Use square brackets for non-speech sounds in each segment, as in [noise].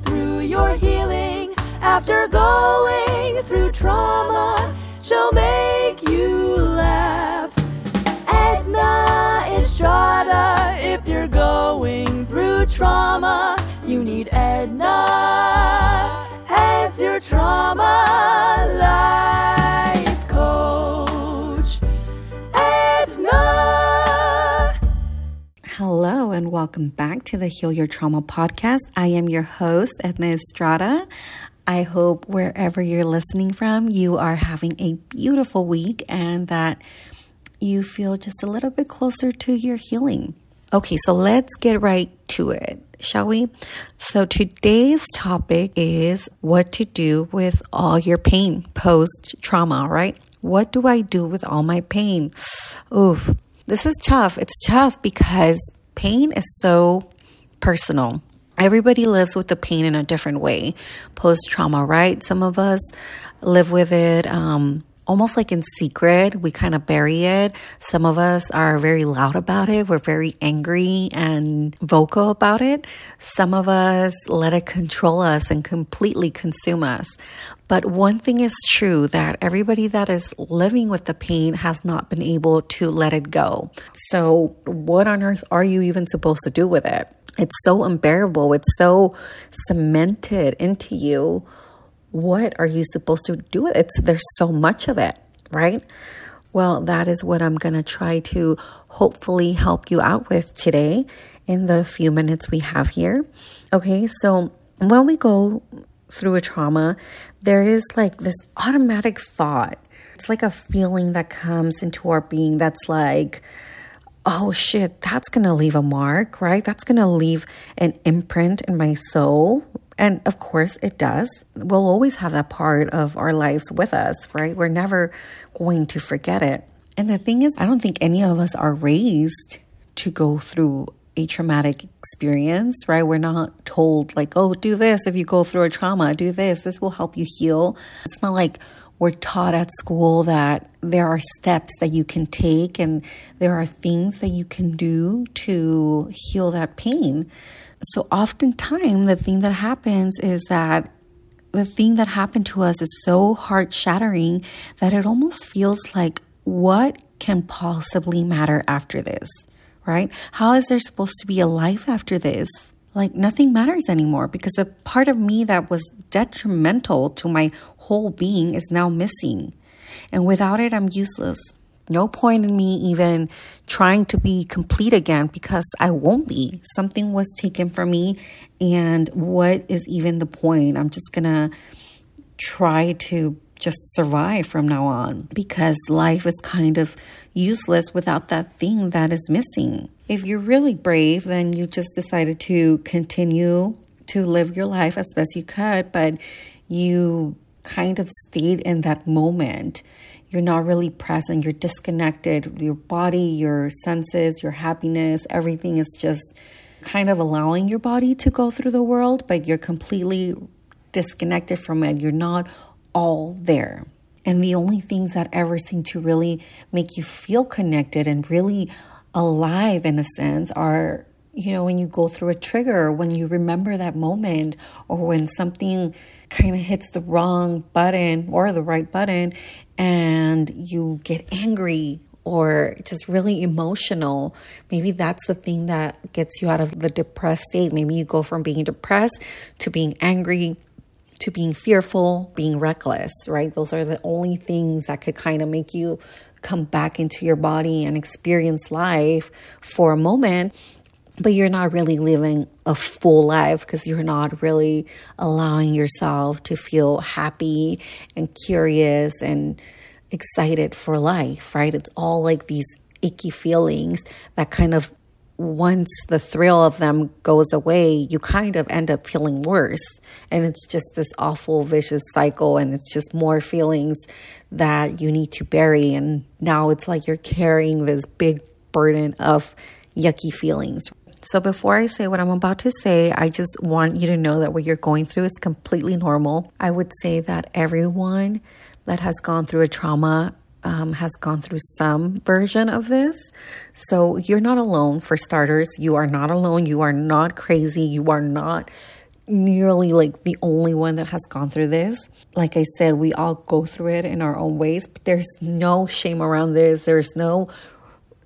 through your healing. After going through trauma, she'll make you laugh. Edna Estrada, if you're going through trauma, you need Edna as your trauma life coach. Hello, and welcome back to the Heal Your Trauma podcast. I am your host, Edna Estrada. I hope wherever you're listening from, you are having a beautiful week and that you feel just a little bit closer to your healing. Okay, so let's get right to it, shall we? So today's topic is what to do with all your pain post trauma, right? What do I do with all my pain? Oof, this is tough. It's tough because pain is so personal. Everybody lives with the pain in a different way post trauma, right? Some of us live with it um, almost like in secret. We kind of bury it. Some of us are very loud about it. We're very angry and vocal about it. Some of us let it control us and completely consume us. But one thing is true that everybody that is living with the pain has not been able to let it go. So, what on earth are you even supposed to do with it? It's so unbearable. It's so cemented into you. What are you supposed to do with it? There's so much of it, right? Well, that is what I'm going to try to hopefully help you out with today in the few minutes we have here. Okay, so when we go through a trauma, there is like this automatic thought. It's like a feeling that comes into our being that's like, oh shit, that's to leave a mark, right? That's to leave an imprint in my soul. And of course, it does. We'll always have that part of our lives with us, right? We're never going to forget it. And the thing is, I don't think any of us are raised to go through a traumatic experience, right? We're not told, like, oh, do this if you go through a trauma, do this, this will help you heal. It's not like we're taught at school that there are steps that you can take and there are things that you can do to heal that pain. So, oftentimes, the thing that happens is that the thing that happened to us is so heart shattering that it almost feels like, what can possibly matter after this? Right? How is there supposed to be a life after this? Like nothing matters anymore because a part of me that was detrimental to my whole being is now missing. And without it, I'm useless. No point in me even trying to be complete again because I won't be. Something was taken from me. And what is even the point? I'm just to try to just survive from now on because life is kind of useless without that thing that is missing. If you're really brave, then you just decided to continue to live your life as best you could, but you kind of stayed in that moment. You're not really present, you're disconnected. Your body, your senses, your happiness, everything is just kind of allowing your body to go through the world, but you're completely disconnected from it. You're not all there. And the only things that ever seem to really make you feel connected and really alive in a sense are, you know, when you go through a trigger, when you remember that moment, or when something kind of hits the wrong button or the right button and you get angry or just really emotional. Maybe that's the thing that gets you out of the depressed state. Maybe you go from being depressed to being angry to being fearful, being reckless, right? Those are the only things that could kind of make you come back into your body and experience life for a moment but you're not really living a full life because you're not really allowing yourself to feel happy and curious and excited for life, right? It's all like these icky feelings that kind of once the thrill of them goes away, you kind of end up feeling worse. And it's just this awful, vicious cycle. And it's just more feelings that you need to bury. And now it's like you're carrying this big burden of yucky feelings, so, before I say what I'm about to say, I just want you to know that what you're going through is completely normal. I would say that everyone that has gone through a trauma um, has gone through some version of this. So, you're not alone, for starters. You are not alone. You are not crazy. You are not nearly like the only one that has gone through this. Like I said, we all go through it in our own ways, but there's no shame around this. There's no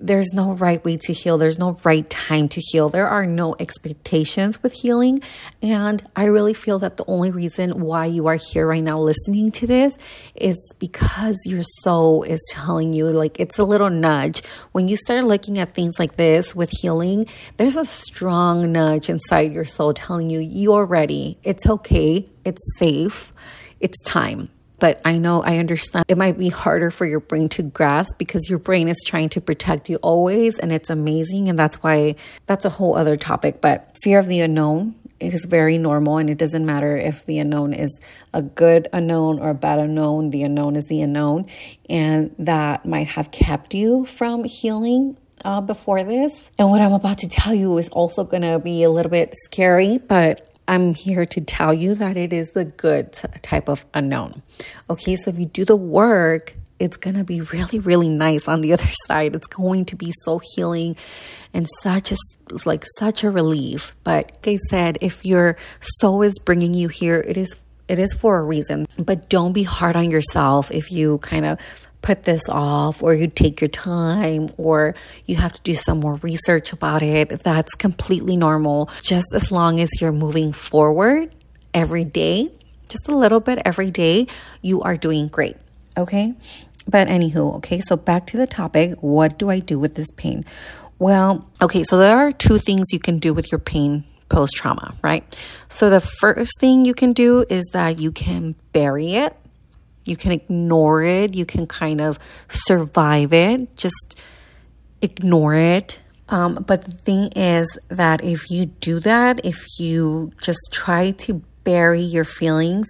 there's no right way to heal. There's no right time to heal. There are no expectations with healing. And I really feel that the only reason why you are here right now listening to this is because your soul is telling you, like, it's a little nudge. When you start looking at things like this with healing, there's a strong nudge inside your soul telling you, you're ready. It's okay. It's safe. It's time but I know I understand. It might be harder for your brain to grasp because your brain is trying to protect you always and it's amazing and that's why that's a whole other topic but fear of the unknown it is very normal and it doesn't matter if the unknown is a good unknown or a bad unknown the unknown is the unknown and that might have kept you from healing uh, before this. And what i'm about to tell you is also going to be a little bit scary but I'm here to tell you that it is the good type of unknown. Okay, so if you do the work, it's going to be really really nice on the other [laughs] side. It's going to be so healing and such a like such a relief. But like I said, if your soul is bringing you here, it is it is for a reason. But don't be hard on yourself if you kind of put this off or you take your time or you have to do some more research about it. That's completely normal. Just as long as you're moving forward every day, just a little bit every day, you are doing great. Okay. But anywho, okay, so back to the topic. What do I do with this pain? Well, okay, so there are two things you can do with your pain post trauma, right? So the first thing you can do is that you can bury it you can ignore it. You can kind of survive it. Just ignore it. Um, but the thing is that if you do that, if you just try to bury your feelings,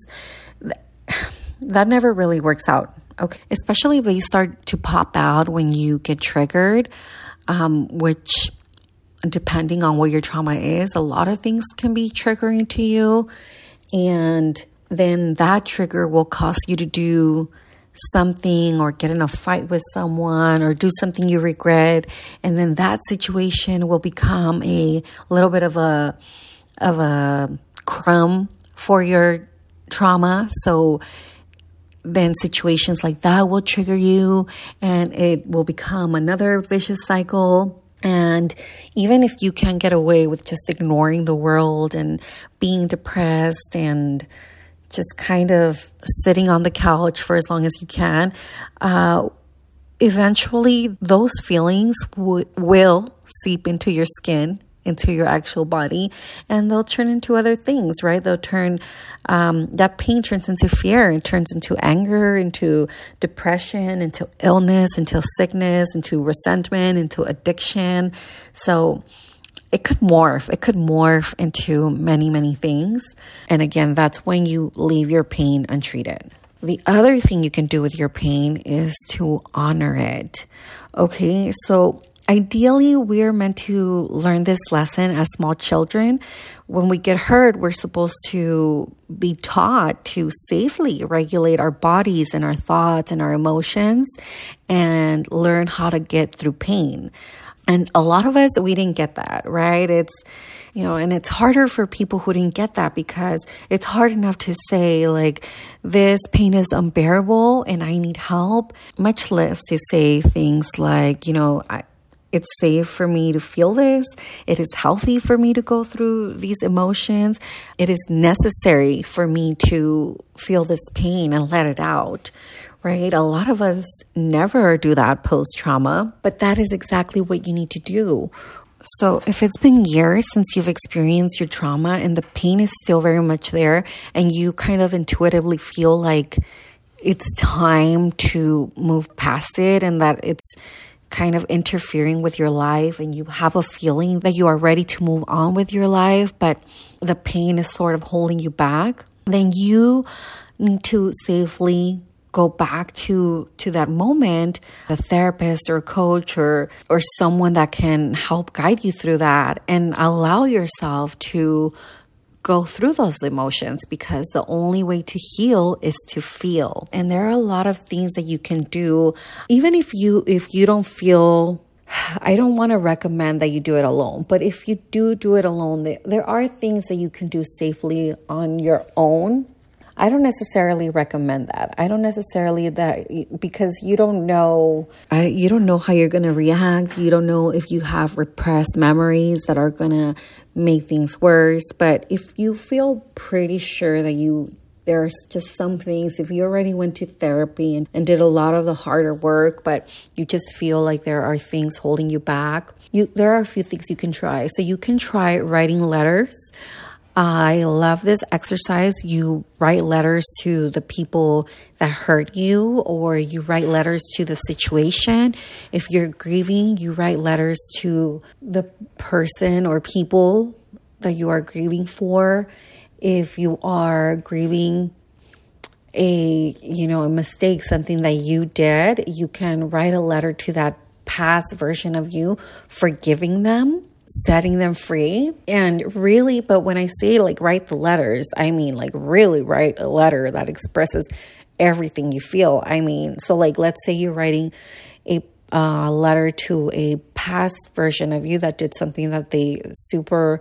[sighs] that never really works out. Okay. Especially if they start to pop out when you get triggered, um, which depending on what your trauma is, a lot of things can be triggering to you. And then that trigger will cause you to do something or get in a fight with someone or do something you regret. And then that situation will become a little bit of a of a crumb for your trauma. So then situations like that will trigger you and it will become another vicious cycle. And even if you can get away with just ignoring the world and being depressed and just kind of sitting on the couch for as long as you can, uh, eventually those feelings w- will seep into your skin into your actual body and they'll turn into other things right? They'll turn um, that pain turns into fear it turns into anger into depression into illness into sickness into resentment into addiction. So it could morph. It could morph into many, many things. And again, that's when you leave your pain untreated. The other thing you can do with your pain is to honor it. Okay, so ideally, we're meant to learn this lesson as small children. When we get hurt, we're supposed to be taught to safely regulate our bodies and our thoughts and our emotions and learn how to get through pain. And a lot of us, we didn't get that, right? It's, you know, and it's harder for people who didn't get that because it's hard enough to say, like, this pain is unbearable and I need help, much less to say things like, you know, I, it's safe for me to feel this. It is healthy for me to go through these emotions. It is necessary for me to feel this pain and let it out, right? A lot of us never do that post trauma, but that is exactly what you need to do. So, if it's been years since you've experienced your trauma and the pain is still very much there, and you kind of intuitively feel like it's time to move past it and that it's kind of interfering with your life, and you have a feeling that you are ready to move on with your life, but the pain is sort of holding you back, then you need to safely go back to to that moment a therapist or coach or or someone that can help guide you through that and allow yourself to go through those emotions because the only way to heal is to feel and there are a lot of things that you can do even if you if you don't feel [sighs] I don't want to recommend that you do it alone, but if you do do it alone, there are things that you can do safely on your own. I don't necessarily recommend that. I don't necessarily that because you don't know I, you don't know how you're going to react. You don't know if you have repressed memories that are going to make things worse, but if you feel pretty sure that you there's just some things if you already went to therapy and, and did a lot of the harder work but you just feel like there are things holding you back you there are a few things you can try so you can try writing letters I love this exercise. You write letters to the people that hurt you, or you write letters to the situation. If you're grieving, you write letters to the person or people that you are grieving for if you are grieving a you know a mistake something that you did you can write a letter to that past version of you forgiving them setting them free. And really but when i say like write the letters i mean like really write a letter that expresses everything you feel. I mean so like let's say you're writing a uh, letter to a past version of you that did something that they super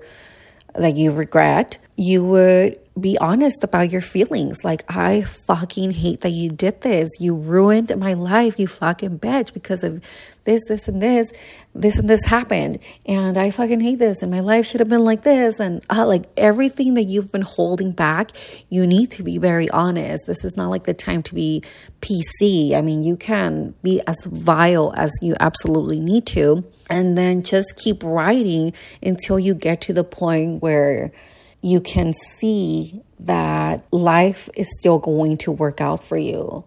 like you regret, you would be honest about your feelings. Like, I fucking hate that you did this. You ruined my life, you fucking bitch, because of this, this, and this. This and this happened. And I fucking hate this. And my life should have been like this. And uh, like everything that you've been holding back, you need to be very honest. This is not like the time to be PC. I mean, you can be as vile as you absolutely need to and then just keep writing until you get to the point where you can see that life is still going to work out for you.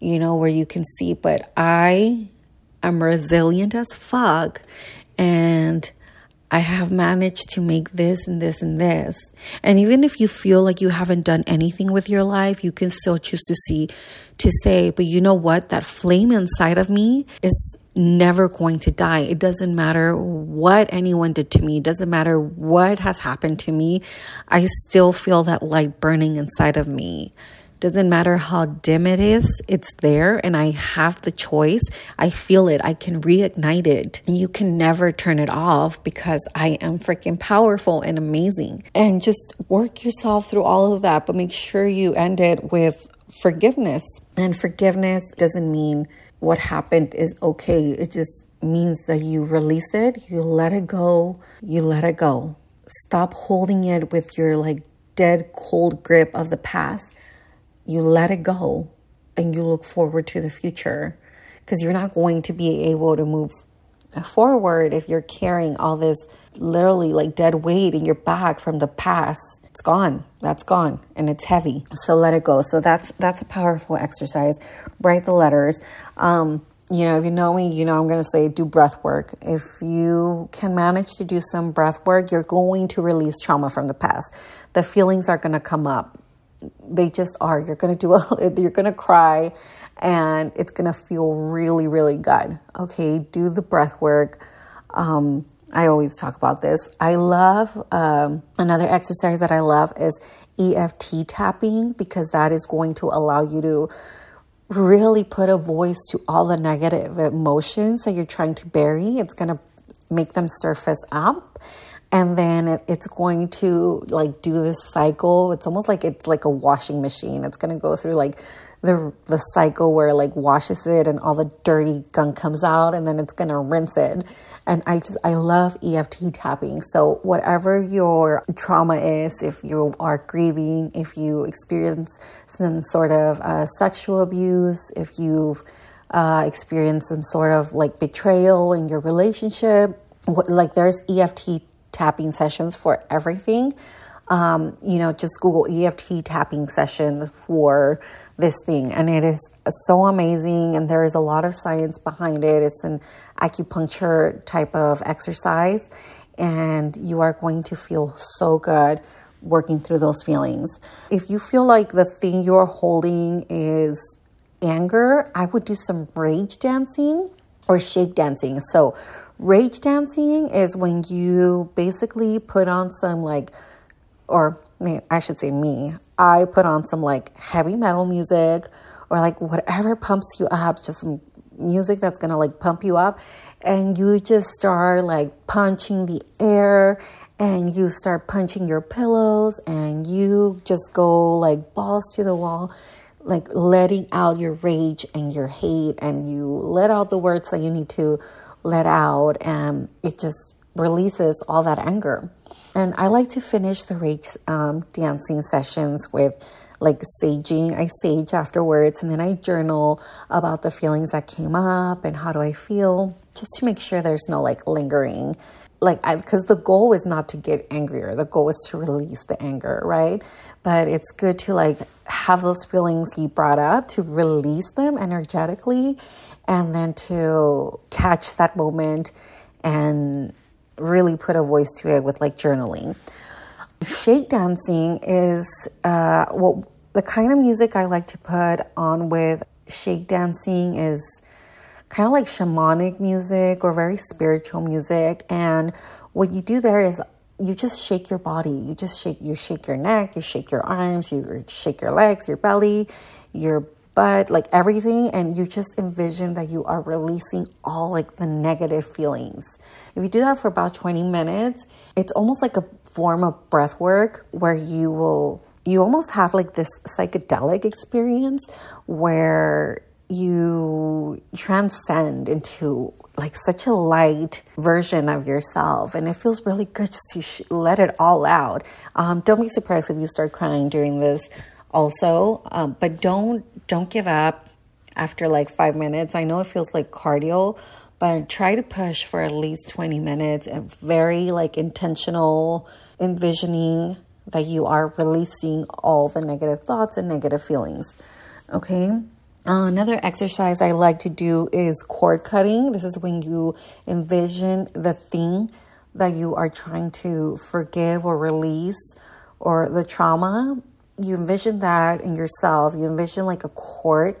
You know, where you can see, but I am resilient as fuck and I have managed to make this and this and this. And even if you feel like you haven't done anything with your life, you can still choose to see, to say, but you know what? That flame inside of me is never going to die. It doesn't matter what anyone did to me, it doesn't matter what has happened to me. I still feel that light burning inside of me. Doesn't matter how dim it is, it's there and I have the choice. I feel it. I can reignite it. You can never turn it off because I am freaking powerful and amazing. And just work yourself through all of that, but make sure you end it with forgiveness. And forgiveness doesn't mean what happened is okay. It just means that you release it, you let it go, you let it go. Stop holding it with your like dead cold grip of the past. You let it go and you look forward to the future because you're not going to be able to move forward if you're carrying all this literally like dead weight in your back from the past it's gone. That's gone. And it's heavy. So let it go. So that's that's a powerful exercise. Write the letters. Um, you know if you know me you know i'm going to say do breath work. If you can manage to do some breath work you're going to release trauma from the past. The feelings are going to come up. They just are. You're going to do a, [laughs] you're going to cry and it's going to feel really really good. Okay do the breath work. Um, I always talk about this. I love um, another exercise that I love is EFT tapping because that is going to allow you to really put a voice to all the negative emotions that you're trying to bury. It's going to make them surface up and then it, it's going to like do this cycle it's almost like it's like a washing machine it's going to go through like the the cycle where it like washes it and all the dirty gunk comes out and then it's to rinse it and I just, I love EFT tapping. So, whatever your trauma is, if you are grieving, if you experience some sort of uh, sexual abuse, if you've uh, experienced some sort of like betrayal in your relationship, what, like there's EFT tapping sessions for everything. Um, you know, just Google EFT tapping session for this thing and it is so amazing and there is a lot of science behind it. It's an acupuncture type of exercise and you are going to feel so good working through those feelings. If you feel like the thing you're holding is anger i would do some rage dancing or shake dancing. So rage dancing is when you basically put on some like or I should say me, I put on some like heavy metal music or like whatever pumps you up, just some music that's gonna like pump you up. and you just start like punching the air and you start punching your pillows and you just go like balls to the wall like letting out your rage and your hate and you let out the words that you need to let out and it just releases all that anger and i like to finish the rage um, dancing sessions with like saging. I sage afterwards and then i journal about the feelings that came up and how do i feel just to make sure there's no like lingering. Like because the goal is not to get angrier. The goal is to release the anger right? But it's good to like have those feelings be brought up to release them energetically and then to catch that moment and really put a voice to it with like journaling shake dancing is uh well the kind of music i like to put on with shake dancing is kind of like shamanic music or very spiritual music. And what you do there is you just shake your body. You just shake you shake your neck, you shake your arms, you shake your legs, your belly, your butt, like everything and you just envision that you are releasing all like the negative feelings. If you do that for about 20 minutes, it's almost like a form of breath work where you will you almost have like this psychedelic experience where you transcend into like such a light version of yourself and it feels really good just to sh- let it all out um, don't be surprised if you start crying during this also um, but don't don't give up after like five minutes i know it feels like cardio but try to push for at least 20 minutes and very like intentional envisioning that you are releasing all the negative thoughts and negative feelings okay uh, another exercise I like to do is cord cutting. This is when you envision the thing that you are trying to forgive or release or the trauma. You envision that in yourself. You envision like a cord,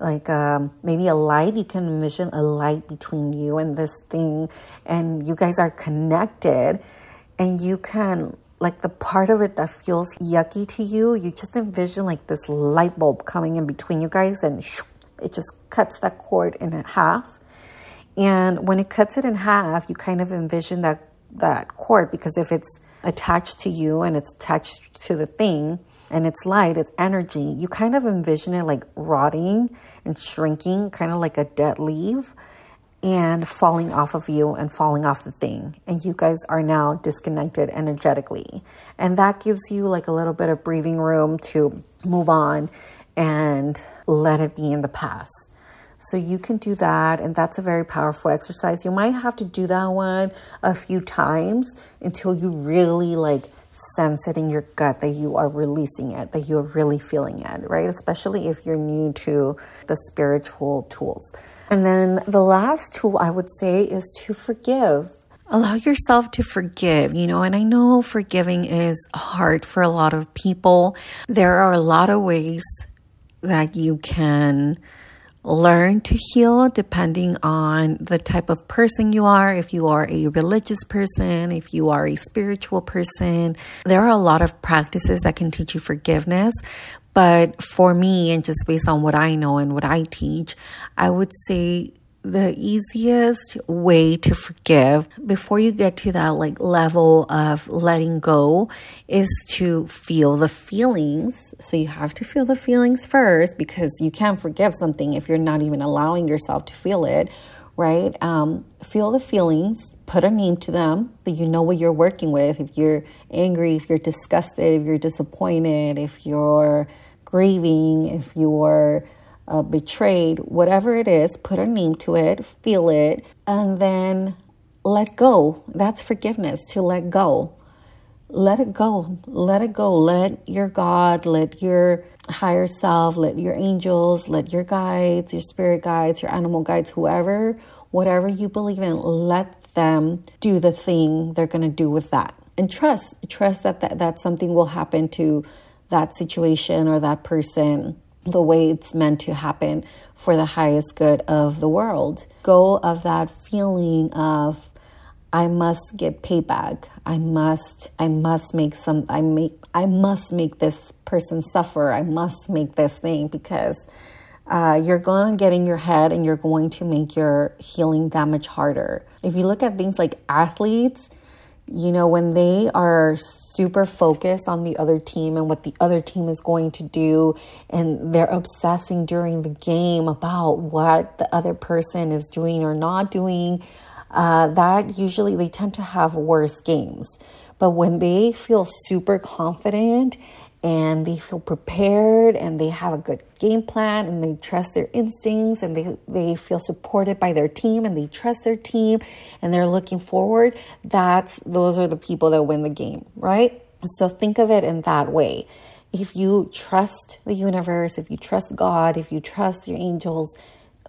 like um, maybe a light. You can envision a light between you and this thing, and you guys are connected, and you can like the part of it that feels yucky to you, you just envision like this light bulb coming in between you guys and it just cuts that cord in half. And when it cuts it in half, you kind of envision that that cord because if it's attached to you and it's attached to the thing and it's light, it's energy, you kind of envision it like rotting and shrinking, kind of like a dead leaf and falling off of you and falling off the thing. And you guys are now disconnected energetically. And that gives you like a little bit of breathing room to move on and let it be in the past. So you can do that, and that's a very powerful exercise. You might have to do that one a few times until you really like sense it in your gut that you are releasing it, that you're really feeling it, right? Especially if you're new to the spiritual tools. And then the last tool I would say is to forgive. Allow yourself to forgive, you know, and I know forgiving is hard for a lot of people. There are a lot of ways that you can learn to heal depending on the type of person you are. If you are a religious person, if you are a spiritual person, there are a lot of practices that can teach you forgiveness. But for me, and just based on what I know and what I teach, I would say the easiest way to forgive before you get to that like level of letting go is to feel the feelings. So you have to feel the feelings first because you can't forgive something if you're not even allowing yourself to feel it, right? Um, feel the feelings, put a name to them that you know what you're working with. If you're angry, if you're disgusted, if you're disappointed, if you're grieving, if you're uh, betrayed, whatever it is, put a name to it, feel it, and then let go. That's forgiveness, to let go. Let it go. Let it go. Let your God, let your higher self, let your angels, let your guides, your spirit guides, your animal guides, whoever, whatever you believe in, let them do the thing they're going to do with that. And trust, trust that, that that something will happen to that situation or that person the way it's meant to happen for the highest good of the world. Go of that feeling of I must get payback. I must I must make some I make I must make this person suffer. I must make this thing because uh, you're going to get in your head and you're going to make your healing that much harder. If you look at things like athletes, you know, when they are super focused on the other team and what the other team is going to do, and they're obsessing during the game about what the other person is doing or not doing, uh, that usually they tend to have worse games. But when they feel super confident and they feel prepared and they have a good game plan and they trust their instincts and they, they feel supported by their team and they trust their team and they're looking forward that's those are the people that win the game right? So think of it in that way. If you trust the universe if you trust god if you trust your angels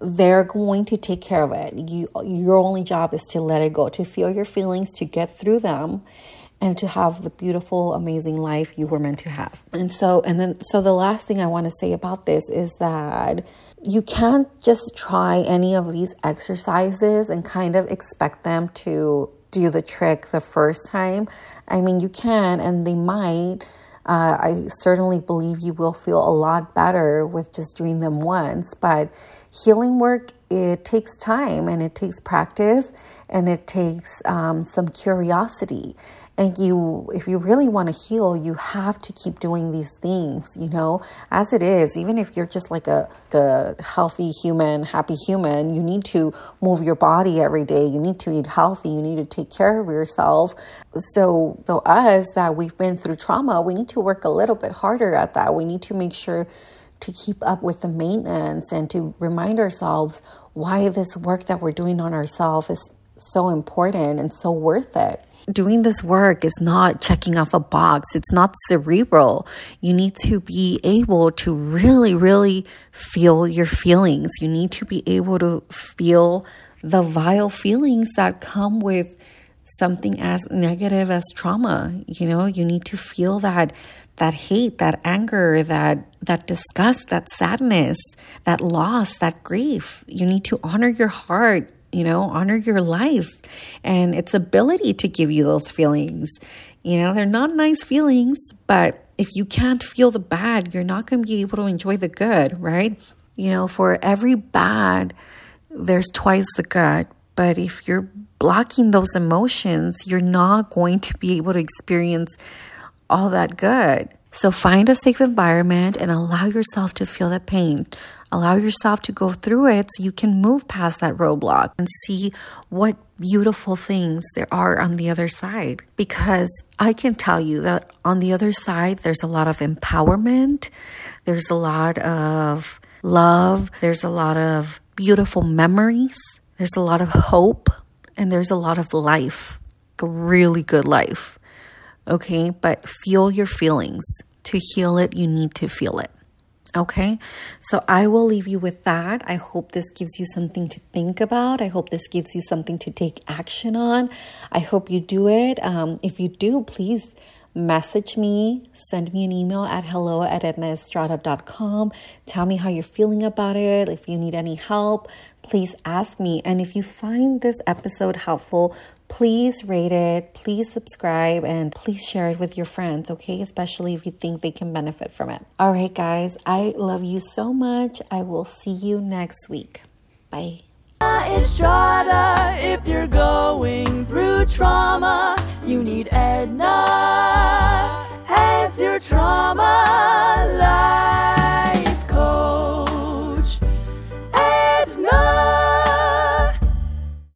they're going to take care of it. You your only job is to let it go to feel your feelings to get through them and to have the beautiful, amazing life you were meant to have. And so, and then, so the last thing I want to say about this is that you can't just try any of these exercises and kind of expect them to do the trick the first time. I mean, you can, and they might. Uh, I certainly believe you will feel a lot better with just doing them once, but healing work it takes time and it takes practice and it takes um, some curiosity and you if you really want to heal you have to keep doing these things you know? As it is even if you're just like a, a healthy human happy human you need to move your body every day. You need to eat healthy. You need to take care of yourself. So so us that we've been through trauma we need to work a little bit harder at that. We need to make sure to keep up with the maintenance and to remind ourselves why this work that we're doing on ourselves is so important and so worth it doing this work is not checking off a box. It's not cerebral. You need to be able to really, really feel your feelings. You need to be able to feel the vile feelings that come with something as negative as trauma. You know, you need to feel that that hate, that anger, that that disgust, that sadness, that loss, that grief. You need to honor your heart you know, honor your life and its ability to give you those feelings. You know, they're not nice feelings, but if you can't feel the bad, you're not going to be able to enjoy the good, right? You know, for every bad, there's twice the good. But if you're blocking those emotions, you're not going to be able to experience all that good. So find a safe environment and allow yourself to feel that pain. Allow yourself to go through it so you can move past that roadblock and see what beautiful things there are on the other side. Because I can tell you that on the other side, there's a lot of empowerment, there's a lot of love, there's a lot of beautiful memories, there's a lot of hope, and there's a lot of life, a really good life. Okay, but feel your feelings. To heal it, you need to feel it. Okay, so I will leave you with that. I hope this gives you something to think about. I hope this gives you something to take action on. I hope you do it. Um, if you do, please message me, send me an email at hello at ednaestrada.com. Tell me how you're feeling about it. If you need any help, please ask me. And if you find this episode helpful, please rate it, please subscribe, and please share it with your friends, okay? Especially if you think they can benefit from it. All right, guys, I love you so much. I will see you next week. Bye. Estrada, if you're going through trauma, you need Edna as your trauma life.